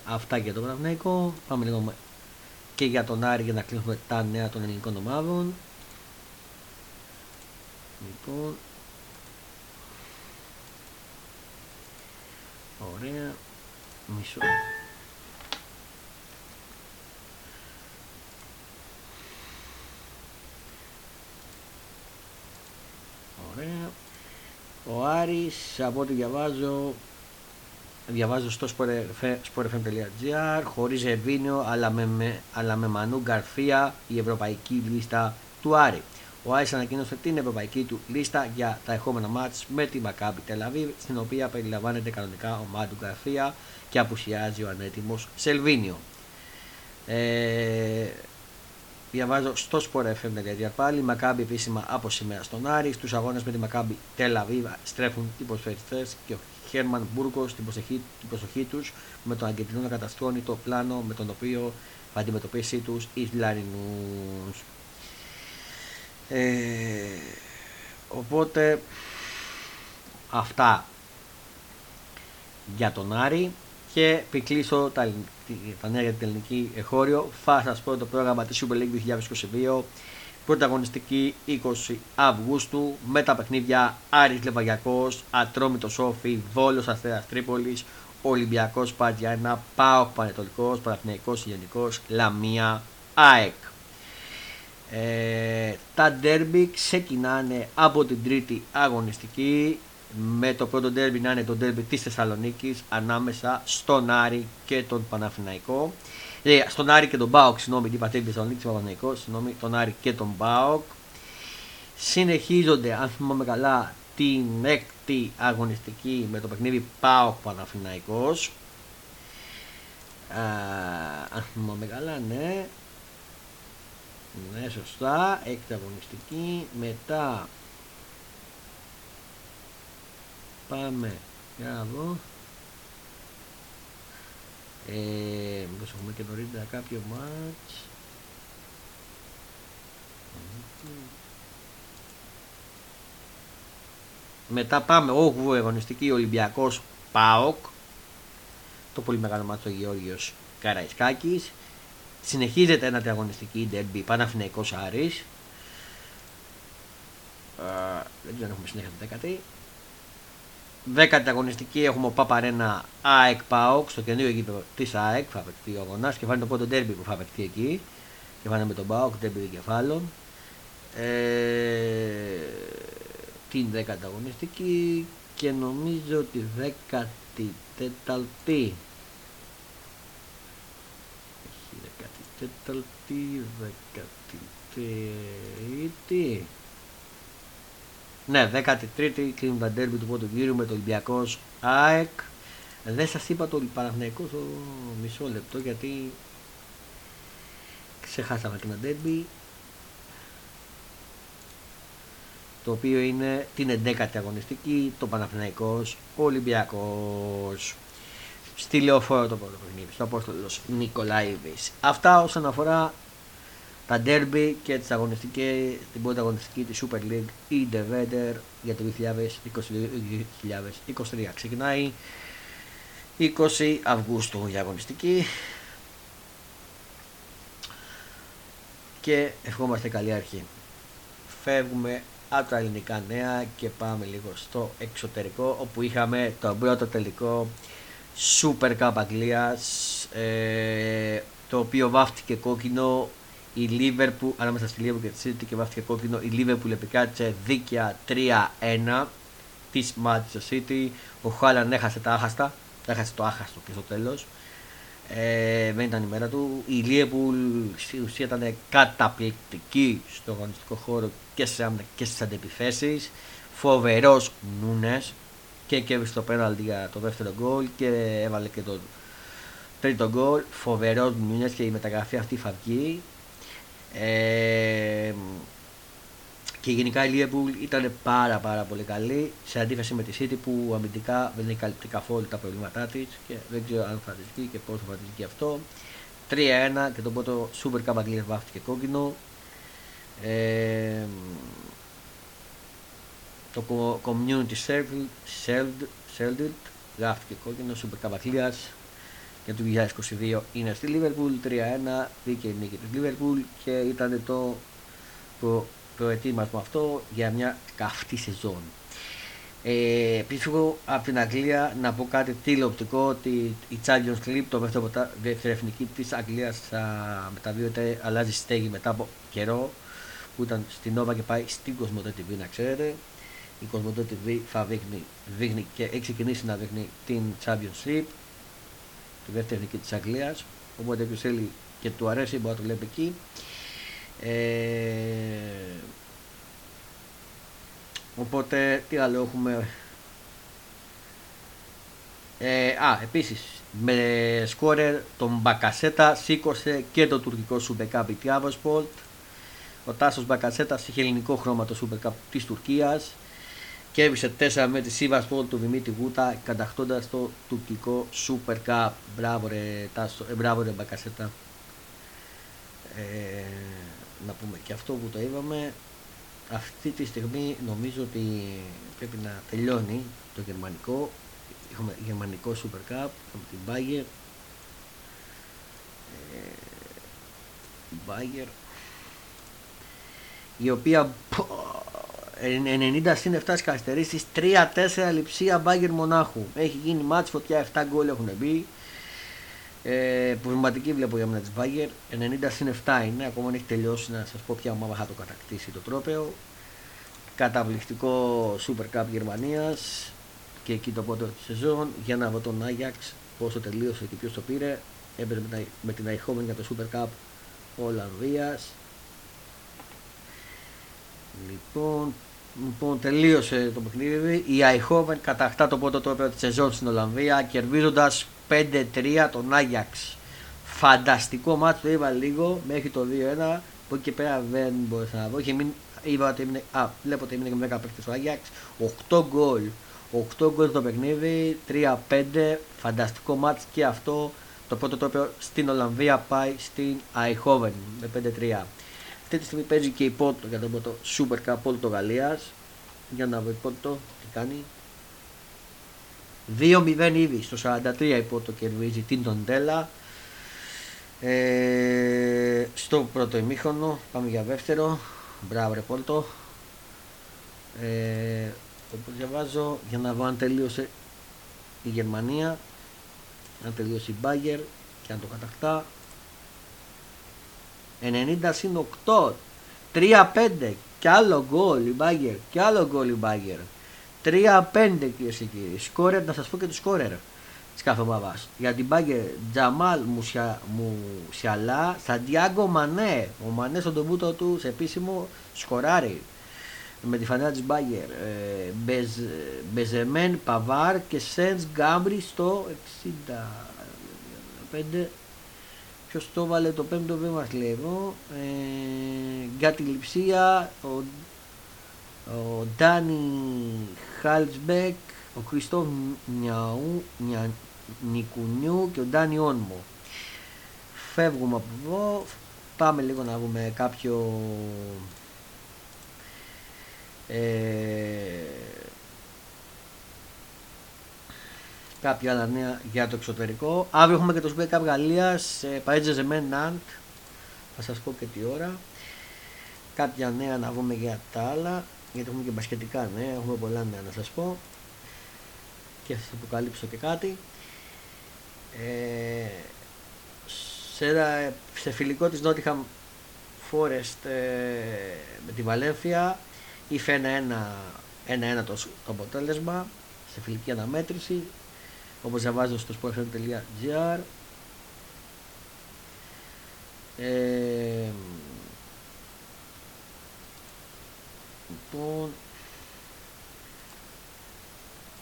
Αυτά για το Παναθηναϊκό. Πάμε λίγο και για τον Άρη για να κλείσουμε τα νέα των ελληνικών ομάδων. Λοιπόν. Ωραία. Μισό. Ωραία. Ο Άρης, από ό,τι διαβάζω, διαβάζω στο sportfm.gr χωρίς Ευήνιο αλλά με, με, αλλά με Μανού Γκαρφία η ευρωπαϊκή λίστα του Άρη. Ο Άρης ανακοίνωσε την ευρωπαϊκή του λίστα για τα ερχόμενα μάτς με τη Μακάμπη Τελαβίβ στην οποία περιλαμβάνεται κανονικά ο Μάντου Γκαρφία και απουσιάζει ο ανέτοιμος Σελβίνιο. Ε, Διαβάζω στο Sport FM πάλι. Μακάμπι επίσημα από σήμερα στον Άρη. Στους αγώνες με τη Μακάμπι Τελαβίβα στρέφουν οι προσφερειστέ και ο Χέρμαν Μπουργκος την προσοχή, την προσοχή τους με τον Αγκεντινό να καταστρώνει το πλάνο με τον οποίο θα αντιμετωπίσει τους Ισλαρινού. Ε, οπότε αυτά για τον Άρη και κλείσω τα, τα νέα για την ελληνική εχώριο. Θα σας πω το πρόγραμμα της Super League 2022. Πρωταγωνιστική 20 Αυγούστου με τα παιχνίδια Άρης Λεβαγιακός, Ατρόμητος Σόφι, Βόλος Αστέρας Τρίπολης, Ολυμπιακός Παντιάνα, ΠΑΟΚ Πανετολικός, Παναθηναϊκός Γενικός, Λαμία, ΑΕΚ. Ε, τα ντέρμπι ξεκινάνε από την τρίτη αγωνιστική με το πρώτο ντέρμπι να είναι το ντέρμπι της Θεσσαλονίκης ανάμεσα στον Άρη και τον Παναθηναϊκό. Ε, στον Άρη και τον ΠΑΟΚ, συγγνώμη, την πατρίδα Θεσσαλονίκη, Παναθηναϊκό, συγγνώμη, τον Άρη και τον ΠΑΟΚ. Συνεχίζονται, αν θυμάμαι καλά, την έκτη αγωνιστική με το παιχνίδι ΠΑΟΚ Παναθηναϊκός. αν θυμάμαι καλά, ναι. Ναι, σωστά. Έκτη αγωνιστική. Μετά Πάμε για να δω. Ε, μήπως έχουμε και νωρίτερα κάποιο μάτς. Μετά πάμε 8η αγωνιστική Ολυμπιακός ΠΑΟΚ. Το πολύ μεγάλο μάτσο Γεώργιος Καραϊσκάκης. Συνεχίζεται ένα αγωνιστική ντέρμπι Παναφυναϊκός Άρης. Uh, δεν ξέρω αν έχουμε συνέχεια την δέκατη. Δέκατη αγωνιστική έχουμε ο Παπαρένα ΑΕΚ ΠΑΟΚ στο καινούριο γήπεδο της ΑΕΚ. Θα παιχτεί ο αγωνάς και θα είναι το πρώτο ντέρμπι που θα παιχτεί εκεί. Και θα είναι με τον ΠΑΟΚ, ντέρμπι δικεφάλων. Ε, την δέκατη αγωνιστική και νομίζω ότι δέκατη τέταρτη. Έχει δέκατη τέταρτη, δέκατη τρίτη. Ναι, 13η κλείνουν τα ντέρμπι του πρώτου γύρου με το Ολυμπιακός ΑΕΚ. Δεν σας είπα το Παναθηναϊκός στο μισό λεπτό γιατί ξεχάσαμε και ένα ντέρμπι το οποίο είναι την 11η αγωνιστική, το Παναθηναϊκός Ολυμπιακός στη λεωφόρο το πρώτο παιχνίδι, στο Απόστολος Νικολάηβης. Αυτά όσον αφορά τα derby και τις αγωνιστικές, την πρώτη αγωνιστική της Super League ή The Vader για το 2022-2023. Ξεκινάει 20 Αυγούστου η αγωνιστική και ευχόμαστε καλή αρχή. Φεύγουμε από τα ελληνικά νέα και πάμε λίγο στο εξωτερικό όπου είχαμε το πρώτο τελικό Super Cup Αγγλίας ε, το οποίο βάφτηκε κόκκινο η Liverpool, ανάμεσα στη Liverpool και τη City και βάφτηκε κόκκινο, η Liverpool επικράτησε δίκαια 3-1 της Manchester City. Ο Χάλαν έχασε τα άχαστα, έχασε το άχαστο και στο τέλος. Ε, δεν ήταν η μέρα του. Η Liverpool στη ουσία ήταν καταπληκτική στο αγωνιστικό χώρο και σε άμυνα και στις αντεπιθέσει. Φοβερός Νούνες και κέρδισε το πέναλτι για το δεύτερο γκολ και έβαλε και το τρίτο γκολ. Φοβερός Νούνες και η μεταγραφή αυτή θα βγει. Ε, Και γενικά η Liverpool ήταν πάρα πάρα πολύ καλή σε αντίθεση με τη City που αμυντικά δεν έχει καλυπτεί καθόλου τα προβλήματά τη και δεν ξέρω αν θα τη βγει και πόσο θα τη βγει αυτό. 3-1 και το πρώτο Super Cup Αγγλίας βάφτηκε κόκκινο. Ε, το Community Shield γράφτηκε κόκκινο Super Cup Αγγλίας για το 2022 είναι στη Liverpool 3-1 δίκαιη νίκη της Liverpool και ήταν το, το προετοίμασμα αυτό για μια καυτή σεζόν. Ε, Επίσης από την Αγγλία να πω κάτι τηλεοπτικό ότι η Champions League, το δεύτερο εθνική της Αγγλίας θα μεταβίωται, αλλάζει στέγη μετά από καιρό που ήταν στην Nova και πάει στην Cosmote TV να ξέρετε. Η Cosmote TV θα δείχνει, δείχνει και έχει ξεκινήσει να δείχνει την Champions League, τη δεύτερη εθνική της Αγγλίας, οπότε όποιος θέλει και του αρέσει μπορεί να το βλέπει εκεί. Ε, οπότε τι άλλο έχουμε; Ε, α, επίσης με σκόρερ τον Μπακασέτα σήκωσε και το τουρκικό Super Cup η Τράβοσπολτ ο Τάσος Μπακασέτας είχε ελληνικό χρώμα το Super Cup της Τουρκίας και έβησε 4 με τη Σίβασπολ του Δημήτρη Γούτα κατακτώντας το τουρκικό Super Cup. Μπράβο ρε, Τάσο, ε, μπράβο ρε Μπακασέτα. Ε, να πούμε και αυτό που το είπαμε. Αυτή τη στιγμή νομίζω ότι πρέπει να τελειώνει το γερμανικό. Έχουμε γερμανικό Super Cup έχουμε την Bayer. Ε, Bayer η οποία 90 συν 7 καθυστερήσεις 3-4 λειψία Bayer Μονάχου έχει γίνει μάτς φωτιά 7 γκολ έχουν μπει ε, προβληματική βλέπω για μένα της Βάγερ. 90 συν 7 είναι, ακόμα δεν έχει τελειώσει να σας πω ποια ομάδα θα το κατακτήσει το τρόπεο. Καταπληκτικό Super Cup Γερμανίας και εκεί το πρώτο της σεζόν. Για να δω τον Άγιαξ πόσο τελείωσε και ποιος το πήρε. Έπαιρνε με την Αϊχόμεν για το Super Cup Ολλανδία. Λοιπόν, λοιπόν, τελείωσε το παιχνίδι. Η Αϊχόμεν κατακτά το πρώτο τρόπαιο της σεζόν στην Ολλανδία κερδίζοντας 5-3 τον Άγιαξ. Φανταστικό μάτσο, το είπα λίγο μέχρι το 2-1. Από εκεί και πέρα δεν μπορούσα να δω. Είχε μην, είπα ότι έμεινε, α, βλέπω ότι έμεινε με 10 παίκτες ο Άγιαξ. 8 γκολ. 8 γκολ το παιχνίδι, 3-5. Φανταστικό μάτσο και αυτό. Το πρώτο τρόπο στην Ολλανδία πάει στην Αϊχόβεν με 5-3. Αυτή τη στιγμή παίζει και η Πόρτο για το πρώτο Super Cup Πορτογαλίας. Για να δω η Πόρτο τι κάνει. 2-0 ήδη στο 43 η Πόρτο κερδίζει την Τοντέλα. Ε, στο πρώτο ημίχρονο πάμε για δεύτερο. Μπράβο ρε Πόρτο. Ε, όπως διαβάζω για να δω αν τελείωσε η Γερμανία αν τελείωσε η Μπάγκερ και αν το κατακτά 90 συν 8 3-5 και άλλο γκολ η Μπάγκερ και άλλο γκολ η Μπάγκερ 3-5 κυρίες και κύριοι. Σκόρερ, να σας πω και το σκόρερ της κάθε ομάδας. Για την Μπάγκερ Τζαμάλ Μουσια, Μουσιαλά, Σαντιάγκο Μανέ. Ο Μανέ στον τομπούτο του σε επίσημο σκοράρι. Με τη φανέλα της Μπάγκερ. Ε, Μπεζ, Μπεζεμέν Παβάρ και Σέντς Γκάμπρι στο 65. Ποιο το βάλε το πέμπτο βήμα λέει εδώ. Ε, Γκάτι Λιψία, ο ο Ντάνι Χάλτσμπεκ, ο Κριστόφ Νιαού, Νια, Νικουνιού και ο Ντάνι Όνμο. Φεύγουμε από εδώ, πάμε λίγο να δούμε κάποιο ε, κάποια άλλα νέα για το εξωτερικό. Αύριο έχουμε και το Super Cup Γαλλίας, ε, Παρέτζε Ναντ, θα σας πω και τι ώρα. Κάποια νέα να δούμε για τα άλλα γιατί έχουμε και μπασκετικά ναι, έχουμε πολλά νέα να σας πω και θα σας αποκαλύψω και κάτι ε, σε, σε φιλικό της Nottingham Forest ε, με τη Βαλένθια είχε ένα-ένα το, το αποτέλεσμα σε φιλική αναμέτρηση όπως διαβάζω στο sportfm.gr ε, Λοιπόν,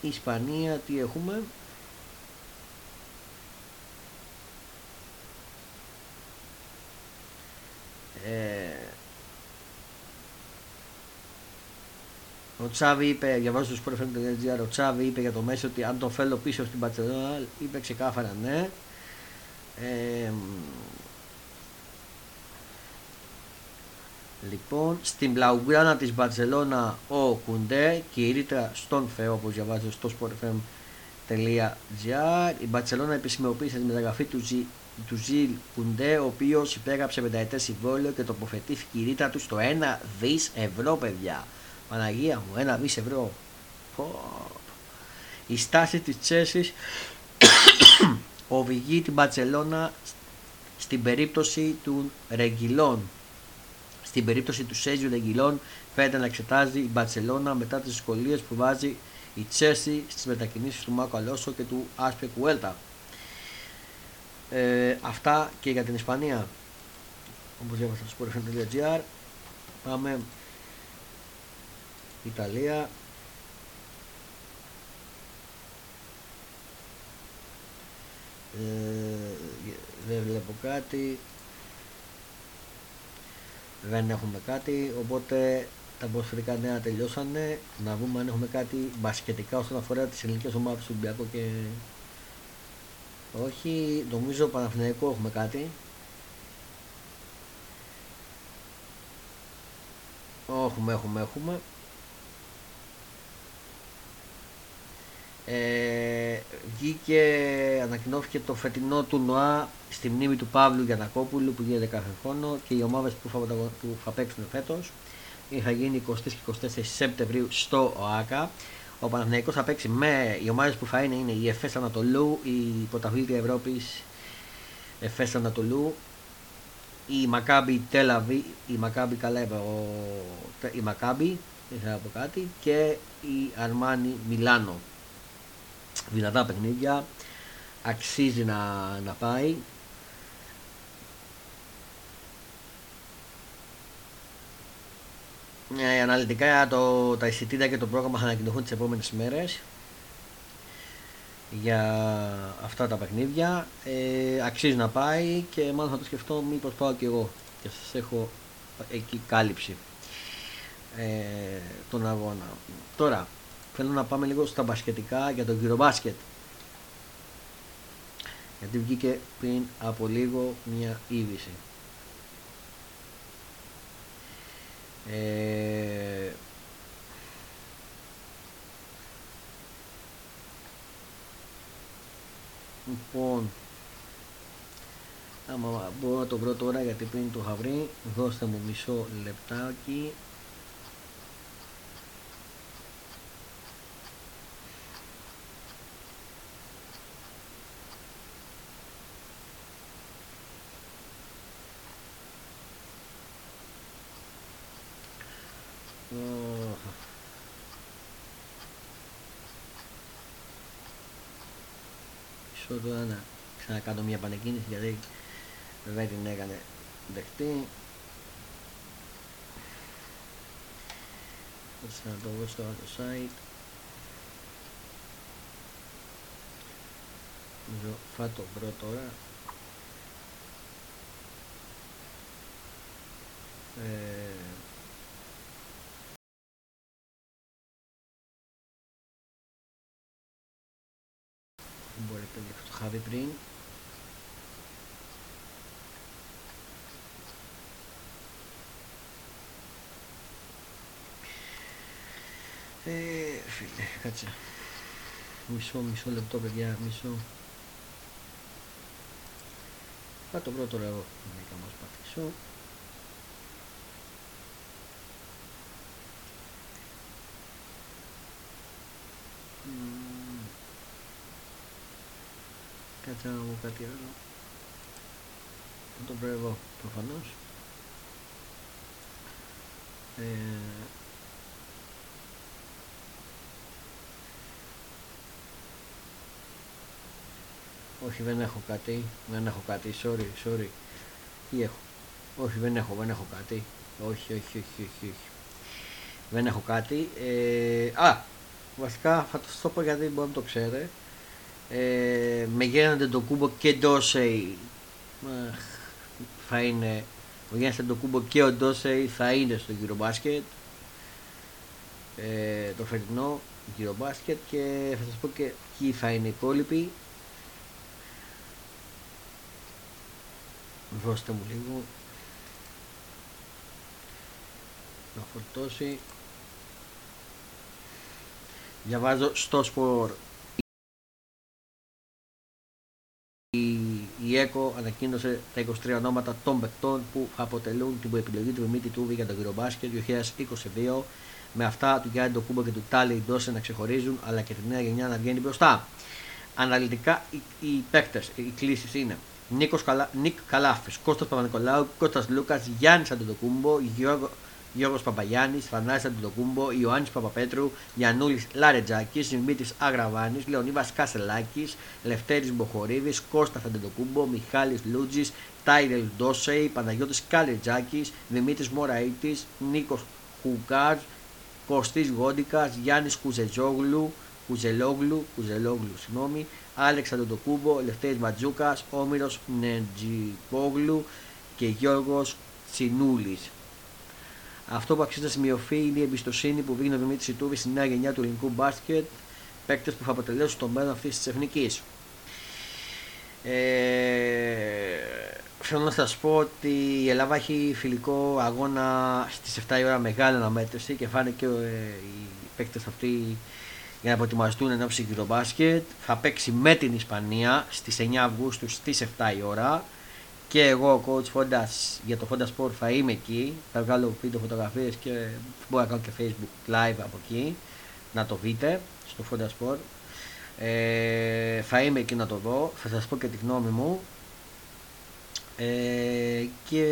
Ισπανία τι έχουμε; Ε, Ο Τσάβη είπε, διαβάζω στο sportfm.gr, ο Τσάβη είπε για το Μέση ότι αν τον φέρω πίσω στην Πατσελόνα, είπε ξεκάθαρα ναι. Ε, λοιπόν, στην Πλαουγκράνα της Μπαρσελόνα ο Κουντέ και η ρήτρα στον Θεό όπως διαβάζω στο sportfm.gr η Μπαρσελόνα επισημοποίησε τη μεταγραφή του, Ζι, του Ζιλ Κουντέ ο οποίος υπέγραψε πενταετές συμβόλαιο και τοποθετήθηκε η ρήτρα του στο 1 δις ευρώ παιδιά Παναγία μου, 1 δις ευρώ η στάση της Τσέσης *coughs* οδηγεί την Μπαρσελόνα στην περίπτωση του Ρεγγιλών στην περίπτωση του Σέζιου Ρεγγιλών φαίνεται να εξετάζει η Μπαρσελόνα μετά τις δυσκολίες που βάζει η Τσέση στις μετακινήσεις του Μάκο Αλόσο και του Άσπε Κουέλτα. Ε, αυτά και για την Ισπανία. Όπως διάβασα στο sportfm.gr Πάμε Ιταλία. Ε, δεν βλέπω κάτι. Δεν έχουμε κάτι οπότε τα ποδοσφαιρικά νέα τελειώσανε. Να δούμε αν έχουμε κάτι μπασκετικά όσον αφορά τις ελληνικές ομάδες του Ολυμπιακού και όχι. Νομίζω Παναθηναϊκό έχουμε κάτι. Έχουμε έχουμε έχουμε ε, βγήκε, ανακοινώθηκε το φετινό του ΝΟΑ στη μνήμη του Παύλου Γιανακόπουλου που γίνεται κάθε χρόνο και οι ομάδες που θα, που θα παίξουν φέτος θα γίνει 20 και 24 Σεπτεμβρίου στο ΟΑΚΑ. Ο Παναθηναϊκός θα παίξει με οι ομάδες που θα είναι, είναι η ΕΦΕΣ Ανατολού, η Πρωταθλήτρια Ευρώπης ΕΦΕΣ Ανατολού, η Μακάμπι Τέλαβι, η Μακάμπι Καλέβα, η Μακάμπι, ήθελα να πω κάτι, και η Αρμάνι Μιλάνο δυνατά παιχνίδια. Αξίζει να, να πάει. Ε, αναλυτικά το, τα εισιτήρια και το πρόγραμμα θα ανακοινωθούν τις επόμενες μέρες για αυτά τα παιχνίδια. Ε, αξίζει να πάει και μάλλον θα το σκεφτώ μήπως πάω και εγώ και σας έχω εκεί κάλυψη. Ε, τον αγώνα. Τώρα θέλω να πάμε λίγο στα μπασκετικά για τον μπάσκετ. Γιατί βγήκε πριν από λίγο μια είδηση. Ε, λοιπόν άμα μπορώ να το βρω τώρα γιατί πριν το είχα βρει δώστε μου μισό λεπτάκι Μισό τώρα να ξανακάνω μια πανεκκίνηση γιατί δεν την έκανε δεκτή. Θα να το βρω στο άλλο site. Θα το βρω τώρα. Ε, είχα δει πριν. Ε, φίλε, κάτσε. Μισό, μισό λεπτό παιδιά, μισό. Θα το βρω τώρα εγώ να μας πατήσω Κάτσε να πω κάτι άλλο. Θα το βρω εγώ προφανώς. Ε, όχι δεν έχω κάτι, δεν έχω κάτι, sorry, sorry. Τι έχω; Όχι δεν έχω, δεν έχω κάτι. Όχι, όχι, όχι, όχι, όχι. Δεν έχω κάτι. Ε, α, βασικά θα το πω γιατί μπορεί να το ξέρετε ε, με Γένναντε το κούμπο και Ντόσεϊ θα είναι ο Γιάννης το κούμπο και ο Ντόσεϊ θα είναι στο γύρο μπάσκετ ε, το φετινό γύρο μπάσκετ και θα σας πω και ποιοι θα είναι οι υπόλοιποι. Δώστε μου λίγο να φορτώσει. Διαβάζω στο σπορ η ΕΚΟ ανακοίνωσε τα 23 ονόματα των παιχτών που αποτελούν την επιλογή του Μίτη Τούβη για τον Μπάσκετ 2022 με αυτά του Γιάννη Ντοκούμπο και του Τάλι Ντόσε να ξεχωρίζουν αλλά και τη νέα γενιά να βγαίνει μπροστά. Αναλυτικά οι, οι παίκτες, οι κλήσεις είναι Νίκος Καλα, Νίκ Καλάφης, Κώστας Παπα-Νικολάου, Κώστας Λούκας, Γιάννης Αντιτοκούμπο, Γιώργο, Γιώργος Παπαγιάννης, Θανάσης Αντιτοκούμπο, Ιωάννης Παπαπέτρου, Γιαννούλη Λαρετζάκης, Δημήτρη Αγραβάνης, Λεωνίβα Κασελάκης, Λευτέρης Μποχορίδης, Κώστας Αντιτοκούμπο, Μιχάλης Λούτζης, Τάιρελ Ντόσεϊ, Παναγιώτης Καλετζάκης, Δημήτρης Μωραήτης, Νίκος Χουγκάρ, Κωστής Γόντικας, Γιάννης Κουζετζόγλου, Κουζελόγλου, Κουζελόγλου, συγγνώμη, Άλεξ Αντιτοκούμπο, Λευτέρης Ματζούκας, Όμηρος Νετζιπόγλου και Γιώργος Τσινούλης. Αυτό που αξίζει να σημειωθεί είναι η εμπιστοσύνη που δίνει ο Δημήτρη Ιτούβης στη νέα γενιά του ελληνικού μπάσκετ, παίκτες που θα αποτελέσουν το μέλλον αυτής της εθνικής. Ε, θέλω να σας πω ότι η Ελλάδα έχει φιλικό αγώνα στις 7 η ώρα μεγάλη αναμέτρηση και φάνε και ε, οι παίκτες αυτοί για να προετοιμαστούν εν ώψη του μπάσκετ. Θα παίξει με την Ισπανία στις 9 Αυγούστου στις 7 η ώρα και εγώ ο coach Fondas για το Fonda Sport θα είμαι εκεί. Θα βγάλω βίντεο φωτογραφίες και μπορώ να κάνω και facebook live από εκεί να το δείτε στο Fonda Sport. Ε, θα είμαι εκεί να το δω. Θα σας πω και τη γνώμη μου. Ε, και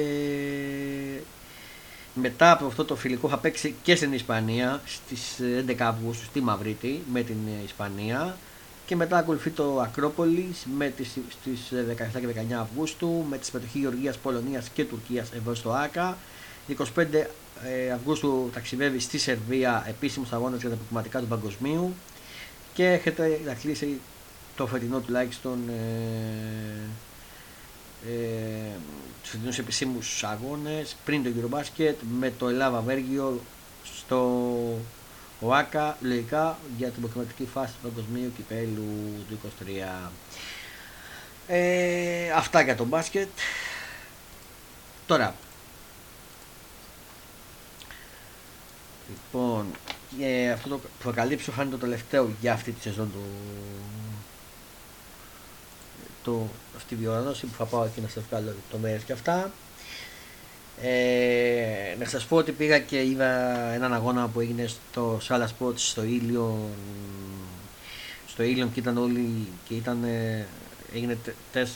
μετά από αυτό το φιλικό θα παίξει και στην Ισπανία στις 11 Αυγούστου στη Μαυρίτη με την Ισπανία και μετά ακολουθεί το Ακρόπολης με τις, στις 17 και 19 Αυγούστου με τη συμμετοχή Γεωργίας, Πολωνίας και Τουρκίας εδώ στο ΆΚΑ. 25 ε, Αυγούστου ταξιδεύει στη Σερβία επίσημος αγώνας για τα προκληματικά του παγκοσμίου και έχετε να κλείσει το φετινό τουλάχιστον ε, ε, τους φετινούς επισήμους αγώνες πριν το Eurobasket με το Ελλάδα-Βέργιο στο ο ΆΚΑ λογικά για την προκριματική φάση του παγκοσμίου κυπέλου του 23. Ε, αυτά για το μπάσκετ. Τώρα. Λοιπόν, ε, αυτό το που θα καλύψω θα είναι το τελευταίο για αυτή τη σεζόν του το, αυτή η διοργάνωση που θα πάω εκεί να σας βγάλω το μέρες και αυτά. Ε, να σας πω ότι πήγα και είδα έναν αγώνα που έγινε στο Σάλα Sports στο Ήλιο στο Ήλιο και ήταν όλοι και ήταν έγινε τεστ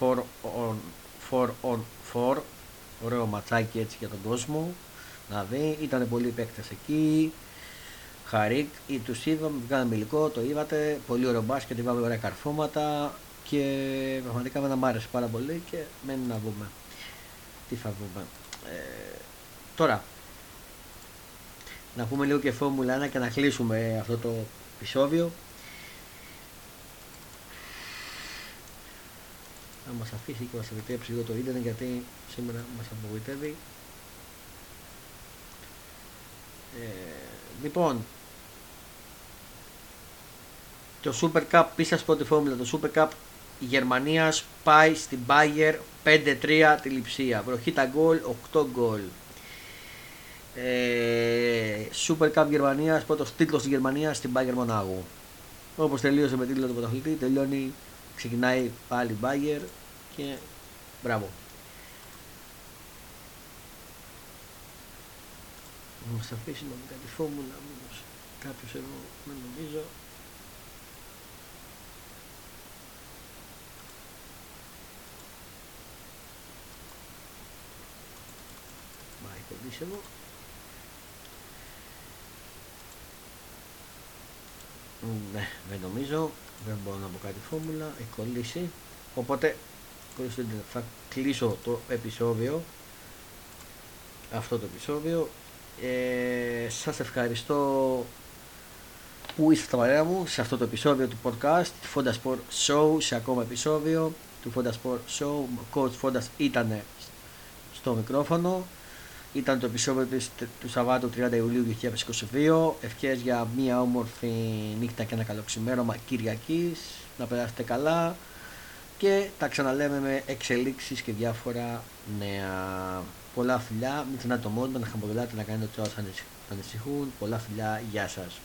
4 on 4 on 4 ωραίο ματσάκι έτσι για τον κόσμο να δει, ήταν πολλοί παίκτες εκεί. Χαρίκ, ή τους είδαμε, βγάλαμε υλικό, το είδατε, πολύ ωραίο μπάσκετ, είδαμε ωραία καρφώματα και πραγματικά με μ' άρεσε πάρα πολύ και μένει να δούμε τι θα δούμε. Ε, τώρα, να πούμε λίγο και Φόρμουλα 1 και να κλείσουμε αυτό το επεισόδιο. Να μας αφήσει και μας επιτρέψει λίγο το ίντερνετ γιατί σήμερα μας απογοητεύει. Ε, λοιπόν, το Super Cup, πίσω από τη φόρμουλα, το Super Cup Γερμανίας πάει στην Bayer 5-3 τη λειψία. Βροχή τα γκολ, 8 γκολ. Ε, Super Cup Γερμανίας, πρώτος τίτλος στη Γερμανίας στην Bayer Μονάγου. Όπως τελείωσε με τίτλο του πρωταθλητή, τελειώνει, ξεκινάει πάλι Bayer και μπράβο. Να μας αφήσει να κάτι φόρμουλα, κάποιος εδώ δεν νομίζω. Κολλήσιμο. Ναι, δεν νομίζω. Δεν μπορώ να πω κάτι φόρμουλα. Έχει κολλήσει. Οπότε, θα κλείσω το επεισόδιο. Αυτό το επεισόδιο. Ε, σας ευχαριστώ που είστε στα παρέα μου σε αυτό το επεισόδιο του podcast του Fonda Sport Show σε ακόμα επεισόδιο του Fonda Sport Show ο coach Fonda ήταν στο μικρόφωνο Ήταν το επεισόδιο του Σαββάτου 30 Ιουλίου 2022. Ευχές για μια όμορφη νύχτα και ένα καλό ξημέρωμα Κυριακής. Να περάσετε καλά και τα ξαναλέμε με εξελίξεις και διάφορα νέα. Πολλά φιλιά, μην ξεχνάτε το μόνο, να χαμογελάτε, να κάνετε ότι όσοι ανησυχούν. Πολλά φιλιά, γεια σας.